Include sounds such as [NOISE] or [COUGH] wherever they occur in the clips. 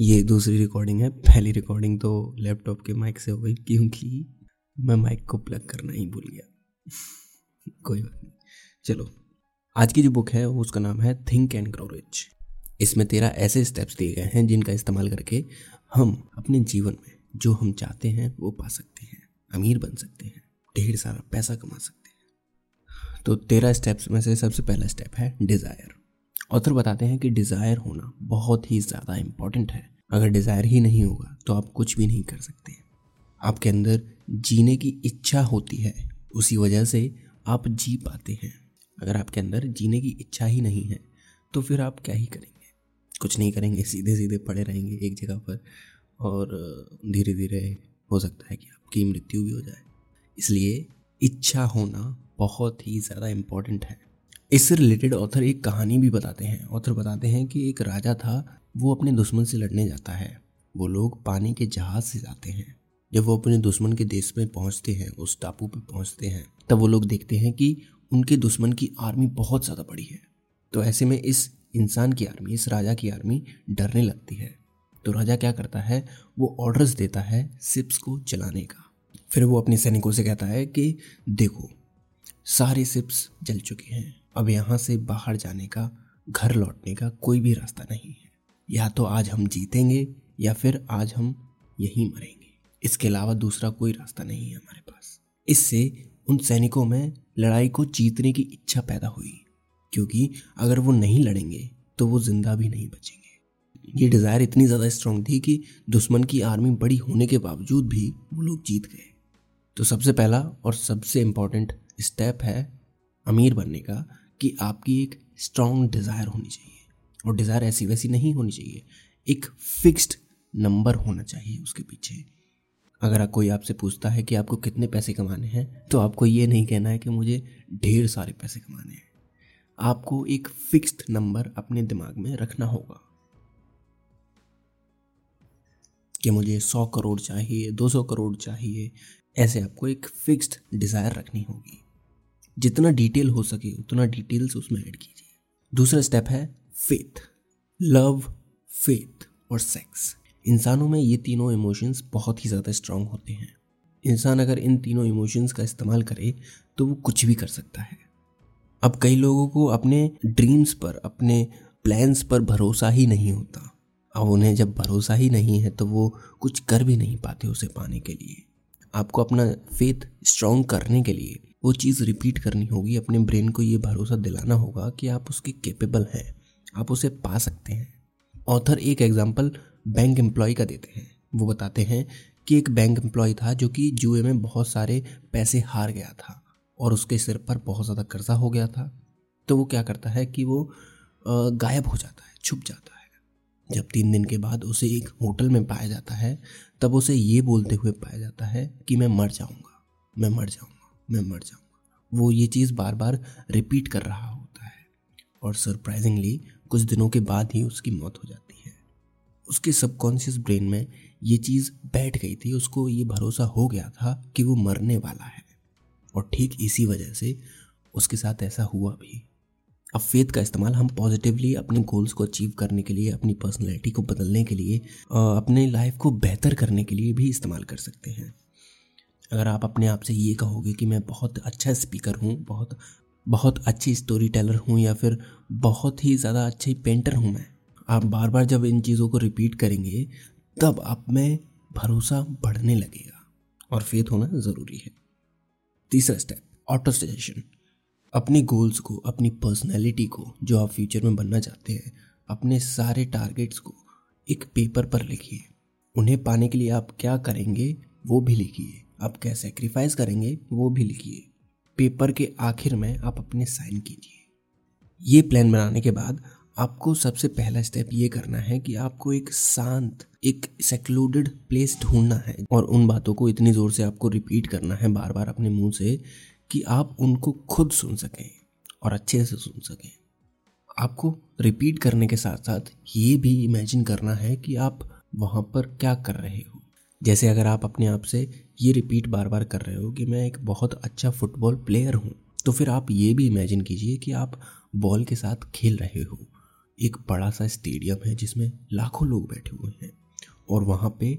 ये दूसरी रिकॉर्डिंग है। पहली रिकॉर्डिंग तो लैपटॉप के माइक से हो गई, क्योंकि मैं माइक को प्लग करना ही भूल गया। [LAUGHS] कोई बात नहीं। चलो, आज की जो बुक है उसका नाम है थिंक एंड ग्रो रिच इसमें तेरह ऐसे स्टेप्स दिए गए हैं, जिनका इस्तेमाल करके हम अपने जीवन में जो हम चाहते हैं, वो पा सकते हैं, अमीर बन सकते हैं, ढेर सारा पैसा कमा सकते हैं। तो तेरह स्टेप्स में से सबसे पहला स्टेप है डिज़ायर ऑथर बताते हैं कि डिज़ायर होना बहुत ही ज़्यादा इंपॉर्टेंट है। अगर डिज़ायर ही नहीं होगा तो आप कुछ भी नहीं कर सकते। आपके अंदर जीने की इच्छा होती है, उसी वजह से आप जी पाते हैं। अगर आपके अंदर जीने की इच्छा ही नहीं है तो फिर आप क्या ही करेंगे? कुछ नहीं करेंगे सीधे सीधे पड़े रहेंगे एक जगह पर, और धीरे धीरे हो सकता है कि आपकी मृत्यु भी हो जाए। इसलिए इच्छा होना बहुत ही ज़्यादा इंपॉर्टेंट है। इससे रिलेटेड ऑथर एक कहानी भी बताते हैं। ऑथर बताते हैं कि एक राजा था, वो अपने दुश्मन से लड़ने जाता है। वो लोग पानी के जहाज़ से जाते हैं। जब वो अपने दुश्मन के देश में पहुँचते हैं, उस टापू पे पहुँचते हैं, तब वो लोग देखते हैं कि उनके दुश्मन की आर्मी बहुत ज़्यादा बड़ी है। तो ऐसे में इस इंसान की आर्मी इस राजा की आर्मी डरने लगती है। तो राजा क्या करता है? वो ऑर्डर्स देता है सिप्स को चलाने का। फिर वो अपने सैनिकों से कहता है कि, देखो, सारे सिप्स जल चुके हैं। अब यहाँ से बाहर जाने का, घर लौटने का कोई भी रास्ता नहीं है। या तो आज हम जीतेंगे, या फिर आज हम यहीं मरेंगे। इसके अलावा दूसरा कोई रास्ता नहीं है हमारे पास। इससे उन सैनिकों में लड़ाई को जीतने की इच्छा पैदा हुई। क्योंकि अगर वो नहीं लड़ेंगे तो वो ज़िंदा भी नहीं बचेंगे। ये डिज़ायर इतनी ज़्यादा स्ट्रांग थी कि दुश्मन की आर्मी बड़ी होने के बावजूद भी वो लोग जीत गए। तो सबसे पहला और सबसे इंपॉर्टेंट स्टेप है अमीर बनने का कि आपकी एक स्ट्रांग डिज़ायर होनी चाहिए। और डिज़ायर ऐसी वैसी नहीं होनी चाहिए। एक फिक्स्ड नंबर होना चाहिए उसके पीछे। अगर कोई आपसे पूछता है कि आपको कितने पैसे कमाने हैं तो आपको ये नहीं कहना है कि मुझे ढेर सारे पैसे कमाने हैं। आपको एक फिक्स्ड नंबर अपने दिमाग में रखना होगा। कि मुझे सौ करोड़ चाहिए, दो सौ करोड़ चाहिए, ऐसे आपको एक फिक्स्ड डिज़ायर रखनी होगी। जितना डिटेल हो सके, उतना डिटेल्स उसमें ऐड कीजिए। दूसरा स्टेप है फेथ लव फेथ और सेक्स इंसानों में ये तीनों इमोशंस बहुत ही ज़्यादा स्ट्रांग होते हैं। इंसान अगर इन तीनों इमोशंस का इस्तेमाल करे तो वो कुछ भी कर सकता है। अब कई लोगों को अपने ड्रीम्स पर, अपने प्लान्स पर भरोसा ही नहीं होता। अब उन्हें जब भरोसा ही नहीं है तो वो कुछ कर भी नहीं पाते उसे पाने के लिए। आपको अपना फेथ स्ट्रांग करने के लिए वो चीज़ रिपीट करनी होगी, अपने ब्रेन को ये भरोसा दिलाना होगा कि आप उसके केपेबल हैं, आप उसे पा सकते हैं। ऑथर एक एग्ज़ाम्पल बैंक एम्प्लॉय का देते हैं। वो बताते हैं कि एक बैंक एम्प्लॉय था जो कि जुए में बहुत सारे पैसे हार गया था और उसके सिर पर बहुत ज़्यादा कर्जा हो गया था। तो वो क्या करता है कि वो गायब हो जाता है, छुप जाता है। जब तीन दिन के बाद उसे एक होटल में पाया जाता है, तब उसे ये बोलते हुए पाया जाता है कि मैं मर जाऊँगा, मैं मर जाऊँगा। मैं मर जाऊँगा। वो ये चीज़ बार बार रिपीट कर रहा होता है। और सरप्राइजिंगली कुछ दिनों के बाद ही उसकी मौत हो जाती है। उसके सबकॉन्शियस ब्रेन में ये चीज़ बैठ गई थी। उसको ये भरोसा हो गया था कि वो मरने वाला है। और ठीक इसी वजह से उसके साथ ऐसा हुआ भी। अब फेथ का इस्तेमाल हम पॉजिटिवली अपने गोल्स को अचीव करने के लिए, अपनी पर्सनैलिटी को बदलने के लिए अपने लाइफ को बेहतर करने के लिए भी इस्तेमाल कर सकते हैं। अगर आप अपने आप से ये कहोगे कि मैं बहुत अच्छा स्पीकर हूँ, बहुत बहुत अच्छी स्टोरी टेलर हूँ या फिर बहुत ही ज़्यादा अच्छी पेंटर हूँ मैं, आप बार बार जब इन चीज़ों को रिपीट करेंगे, तब आप में भरोसा बढ़ने लगेगा और फेथ होना ज़रूरी है। तीसरा स्टेप ऑटो सजेशन अपने गोल्स को, अपनी पर्सनैलिटी को जो आप फ्यूचर में बनना चाहते हैं, अपने सारे टारगेट्स को एक पेपर पर लिखिए। उन्हें पाने के लिए आप क्या करेंगे, वो भी लिखिए। आप क्या सेक्रीफाइस करेंगे, वो भी लिखिए। पेपर के आखिर में आप अपने साइन कीजिए। ये प्लान बनाने के बाद आपको सबसे पहला स्टेप ये करना है कि आपको एक शांत, एक सेक्लूडेड प्लेस ढूंढना है और उन बातों को इतनी ज़ोर से आपको रिपीट करना है बार बार अपने मुँह से कि आप उनको खुद सुन सकें और अच्छे से सुन सकें। आपको रिपीट करने के साथ साथ ये भी इमेजिन करना है कि आप वहाँ पर क्या कर रहे हो। जैसे अगर आप अपने आप से ये रिपीट बार बार कर रहे हो कि मैं एक बहुत अच्छा फुटबॉल प्लेयर हूँ तो फिर आप ये भी इमेजिन कीजिए कि आप बॉल के साथ खेल रहे हो। एक बड़ा सा स्टेडियम है जिसमें लाखों लोग बैठे हुए हैं और वहाँ पे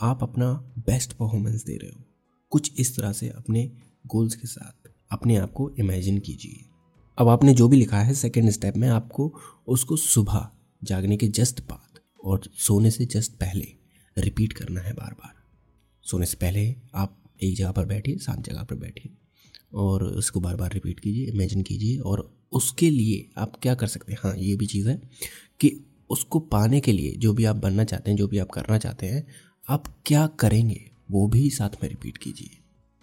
आप अपना बेस्ट परफॉर्मेंस दे रहे हो। कुछ इस तरह से अपने गोल्स के साथ अपने आप को इमेजिन कीजिए। अब आपने जो भी लिखा है सेकेंड स्टेप में आपको उसको सुबह जागने के जस्ट बाद और सोने से जस्ट पहले रिपीट करना है बार बार सोने से पहले आप एक जगह पर बैठिए शांत जगह पर बैठिए और उसको बार बार रिपीट कीजिए, इमेजिन कीजिए और उसके लिए आप क्या कर सकते हैं? हाँ ये भी चीज़ है कि उसको पाने के लिए जो भी आप बनना चाहते हैं, जो भी आप करना चाहते हैं, आप क्या करेंगे वो भी साथ में रिपीट कीजिए।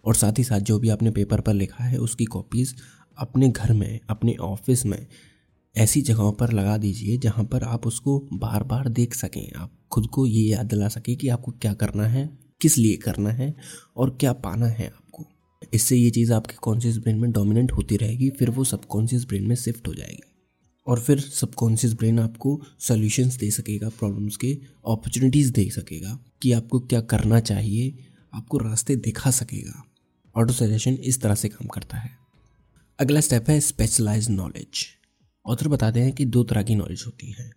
और साथ ही साथ जो भी आपने पेपर पर लिखा है, उसकी कॉपीज़ अपने घर में, अपने ऑफ़िस में ऐसी जगहों पर लगा दीजिए जहाँ पर आप उसको बार बार देख सकें। आप खुद को ये याद दिला सके कि आपको क्या करना है, किस लिए करना है और क्या पाना है आपको। इससे ये चीज़ आपके कॉन्शियस ब्रेन में डोमिनेंट होती रहेगी, फिर वो सबकॉन्शियस ब्रेन में शिफ्ट हो जाएगी। और फिर सबकॉन्शियस ब्रेन आपको सॉल्यूशंस दे सकेगा प्रॉब्लम्स के अपॉर्चुनिटीज़ दे सकेगा कि आपको क्या करना चाहिए, आपको रास्ते दिखा सकेगा। ऑटो सजेशन इस तरह से काम करता है। अगला स्टेप है स्पेशलाइज नॉलेज ऑथर बताते हैं कि दो तरह की नॉलेज होती है।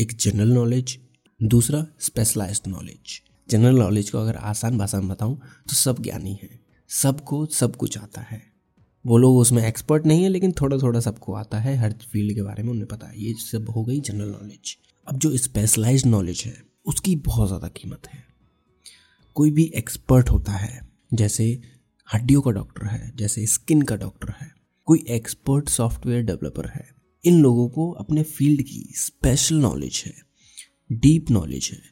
एक जनरल नॉलेज दूसरा स्पेशलाइज्ड नॉलेज जनरल नॉलेज को अगर आसान भाषा में बताऊँ तो सब ज्ञानी है। सबको सब कुछ आता है। वो लोग उसमें एक्सपर्ट नहीं है, लेकिन थोड़ा थोड़ा सबको आता है। हर फ़ील्ड के बारे में उन्हें पता है। ये सब हो गई जनरल नॉलेज अब जो स्पेशलाइज्ड नॉलेज है, उसकी बहुत ज़्यादा कीमत है। कोई भी एक्सपर्ट होता है, जैसे हड्डियों का डॉक्टर है, जैसे स्किन का डॉक्टर है, कोई एक्सपर्ट सॉफ्टवेयर डेवलपर है, इन लोगों को अपने फ़ील्ड की स्पेशल नॉलेज है। डीप नॉलेज है।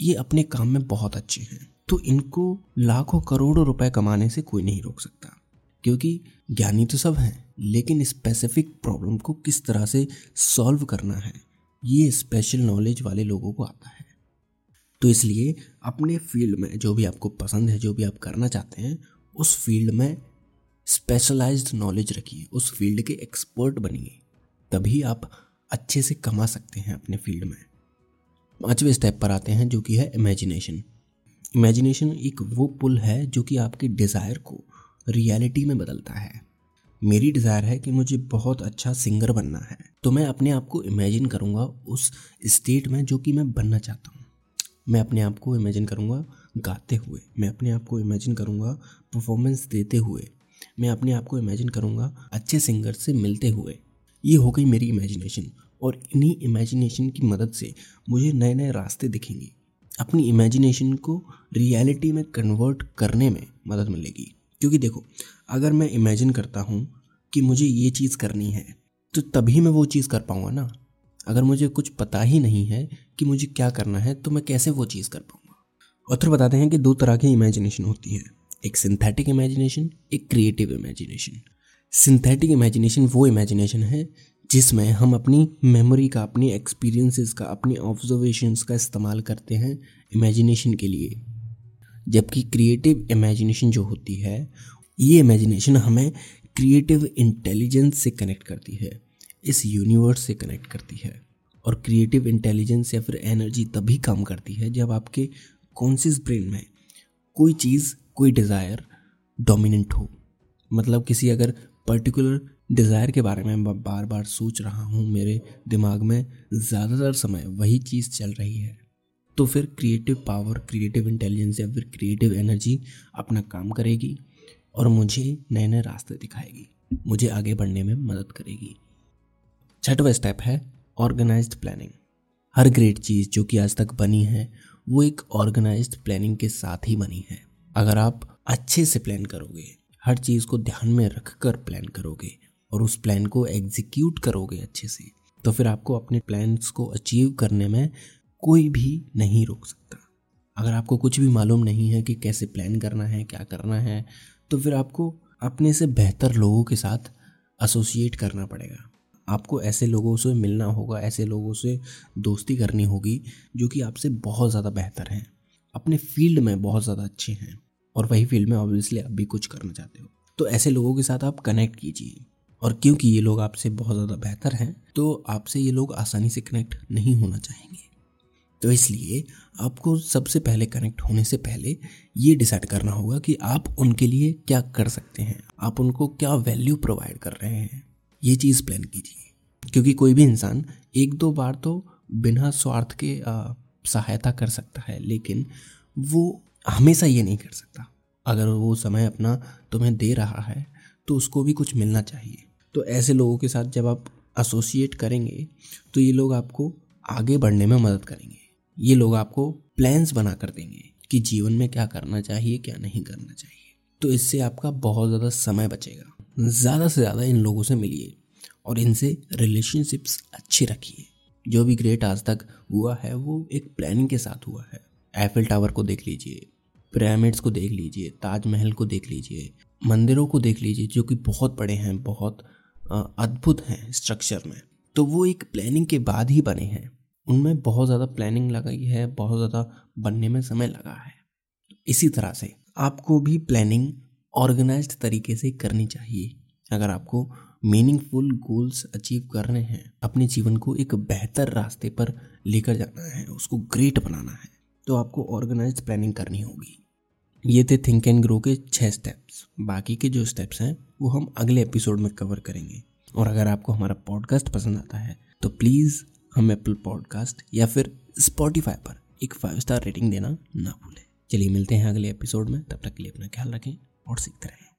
ये अपने काम में बहुत अच्छे हैं। तो इनको लाखों करोड़ों रुपए कमाने से कोई नहीं रोक सकता। क्योंकि ज्ञानी तो सब हैं, लेकिन स्पेसिफिक प्रॉब्लम को किस तरह से सॉल्व करना है, ये स्पेशल नॉलेज वाले लोगों को आता है। तो इसलिए अपने फ़ील्ड में जो भी आपको पसंद है, जो भी आप करना चाहते हैं, उस फ़ील्ड में स्पेशलाइज्ड नॉलेज रखिए, उस फ़ील्ड के एक्सपर्ट बनिए। तभी आप अच्छे से कमा सकते हैं अपने फ़ील्ड में। पाँचवें स्टेप पर आते हैं, जो कि है इमेजिनेशन इमेजिनेशन एक वो पुल है, जो कि आपके डिज़ायर को रियलिटी में बदलता है. मेरी डिज़ायर है कि मुझे बहुत अच्छा सिंगर बनना है तो मैं अपने आप को इमेजिन करूँगा उस स्टेट में जो कि मैं बनना चाहता हूँ. मैं अपने आप को इमेजिन करूँगा गाते हुए, मैं अपने आप को इमेजिन करूँगा परफॉर्मेंस देते हुए, मैं अपने आप को इमेजिन करूँगा अच्छे सिंगर से मिलते हुए. ये हो गई मेरी इमेजिनेशन और इन्हीं इमेजिनेशन की मदद से मुझे नए नए रास्ते दिखेंगे। अपनी इमेजिनेशन को रियलिटी में कन्वर्ट करने में मदद मिलेगी। क्योंकि देखो, अगर मैं इमेजिन करता हूँ कि मुझे ये चीज़ करनी है तो तभी मैं वो चीज़ कर पाऊँगा ना। अगर मुझे कुछ पता ही नहीं है कि मुझे क्या करना है तो मैं कैसे वो चीज़ कर पाऊँगा? ऑथर बताते हैं कि दो तरह की इमेजिनेशन होती है। एक सिंथेटिक इमेजिनेशन एक क्रिएटिव इमेजिनेशन सिंथेटिक इमेजिनेशन वो इमेजिनेशन है जिसमें हम अपनी मेमोरी का, अपनी एक्सपीरियंसेस का, अपनी ऑब्जर्वेशंस का इस्तेमाल करते हैं इमेजिनेशन के लिए। जबकि क्रिएटिव इमेजिनेशन जो होती है, ये इमेजिनेशन हमें क्रिएटिव इंटेलिजेंस से कनेक्ट करती है, इस यूनिवर्स से कनेक्ट करती है। और क्रिएटिव इंटेलिजेंस या फिर एनर्जी तभी काम करती है जब आपके कॉन्सियस ब्रेन में कोई चीज़, कोई डिज़ायर डोमिनेंट हो। मतलब किसी अगर पर्टिकुलर डिज़ायर के बारे में मैं बार बार सोच रहा हूँ। मेरे दिमाग में ज़्यादातर समय वही चीज़ चल रही है। तो फिर क्रिएटिव पावर क्रिएटिव इंटेलिजेंस या फिर क्रिएटिव एनर्जी अपना काम करेगी और मुझे नए नए रास्ते दिखाएगी। मुझे आगे बढ़ने में मदद करेगी। छठवा स्टेप है ऑर्गेनाइज्ड प्लानिंग हर ग्रेट चीज़ जो कि आज तक बनी है, वो एक ऑर्गेनाइज्ड प्लानिंग के साथ ही बनी है। अगर आप अच्छे से प्लान करोगे, हर चीज़ को ध्यान में रख कर प्लान करोगे और उस प्लान को एग्जीक्यूट करोगे अच्छे से तो फिर आपको अपने प्लान्स को अचीव करने में कोई भी नहीं रोक सकता। अगर आपको कुछ भी मालूम नहीं है कि कैसे प्लान करना है, क्या करना है तो फिर आपको अपने से बेहतर लोगों के साथ एसोसिएट करना पड़ेगा। आपको ऐसे लोगों से मिलना होगा, ऐसे लोगों से दोस्ती करनी होगी जो कि आपसे बहुत ज़्यादा बेहतर हैं। अपने फ़ील्ड में बहुत ज़्यादा अच्छे हैं और वही फ़ील्ड में ऑब्वियसली आप भी कुछ करना चाहते हो। तो ऐसे लोगों के साथ आप कनेक्ट कीजिए। और क्योंकि ये लोग आपसे बहुत ज़्यादा बेहतर हैं तो आपसे ये लोग आसानी से कनेक्ट नहीं होना चाहेंगे। तो इसलिए आपको सबसे पहले कनेक्ट होने से पहले ये डिसाइड करना होगा कि आप उनके लिए क्या कर सकते हैं, आप उनको क्या वैल्यू प्रोवाइड कर रहे हैं। ये चीज़ प्लान कीजिए, क्योंकि कोई भी इंसान एक दो बार तो बिना स्वार्थ के सहायता कर सकता है, लेकिन वो हमेशा ये नहीं कर सकता। अगर वो समय अपना तुम्हें दे रहा है तो उसको भी कुछ मिलना चाहिए। तो ऐसे लोगों के साथ जब आप एसोसिएट करेंगे तो ये लोग आपको आगे बढ़ने में मदद करेंगे। ये लोग आपको प्लान्स बना कर देंगे कि जीवन में क्या करना चाहिए, क्या नहीं करना चाहिए। तो इससे आपका बहुत ज़्यादा समय बचेगा। ज़्यादा से ज़्यादा इन लोगों से मिलिए और इनसे रिलेशनशिप्स अच्छे रखिए। जो भी ग्रेट आज तक हुआ है, वो एक प्लानिंग के साथ हुआ है। एफिल टावर को देख लीजिए पिरामिड्स को देख लीजिए, ताजमहल को देख लीजिए, मंदिरों को देख लीजिए, जो कि बहुत बड़े हैं, बहुत अद्भुत हैं स्ट्रक्चर में। तो वो एक प्लानिंग के बाद ही बने हैं। उनमें बहुत ज़्यादा प्लानिंग लगाई है, बहुत ज़्यादा बनने में समय लगा है। इसी तरह से आपको भी प्लानिंग ऑर्गेनाइज्ड तरीके से करनी चाहिए। अगर आपको मीनिंगफुल गोल्स अचीव करने हैं, अपने जीवन को एक बेहतर रास्ते पर लेकर जाना है, उसको ग्रेट बनाना है तो आपको ऑर्गेनाइज प्लानिंग करनी होगी। ये थे थिंक एंड ग्रो के छः स्टेप्स बाकी के जो स्टेप्स हैं, वो हम अगले एपिसोड में कवर करेंगे। और अगर आपको हमारा पॉडकास्ट पसंद आता है तो प्लीज़ हम एप्पल पॉडकास्ट या फिर स्पॉटिफाई पर एक फाइव स्टार रेटिंग देना ना भूलें। चलिए मिलते हैं अगले एपिसोड में। तब तक के लिए अपना ख्याल रखें और सीखते रहें।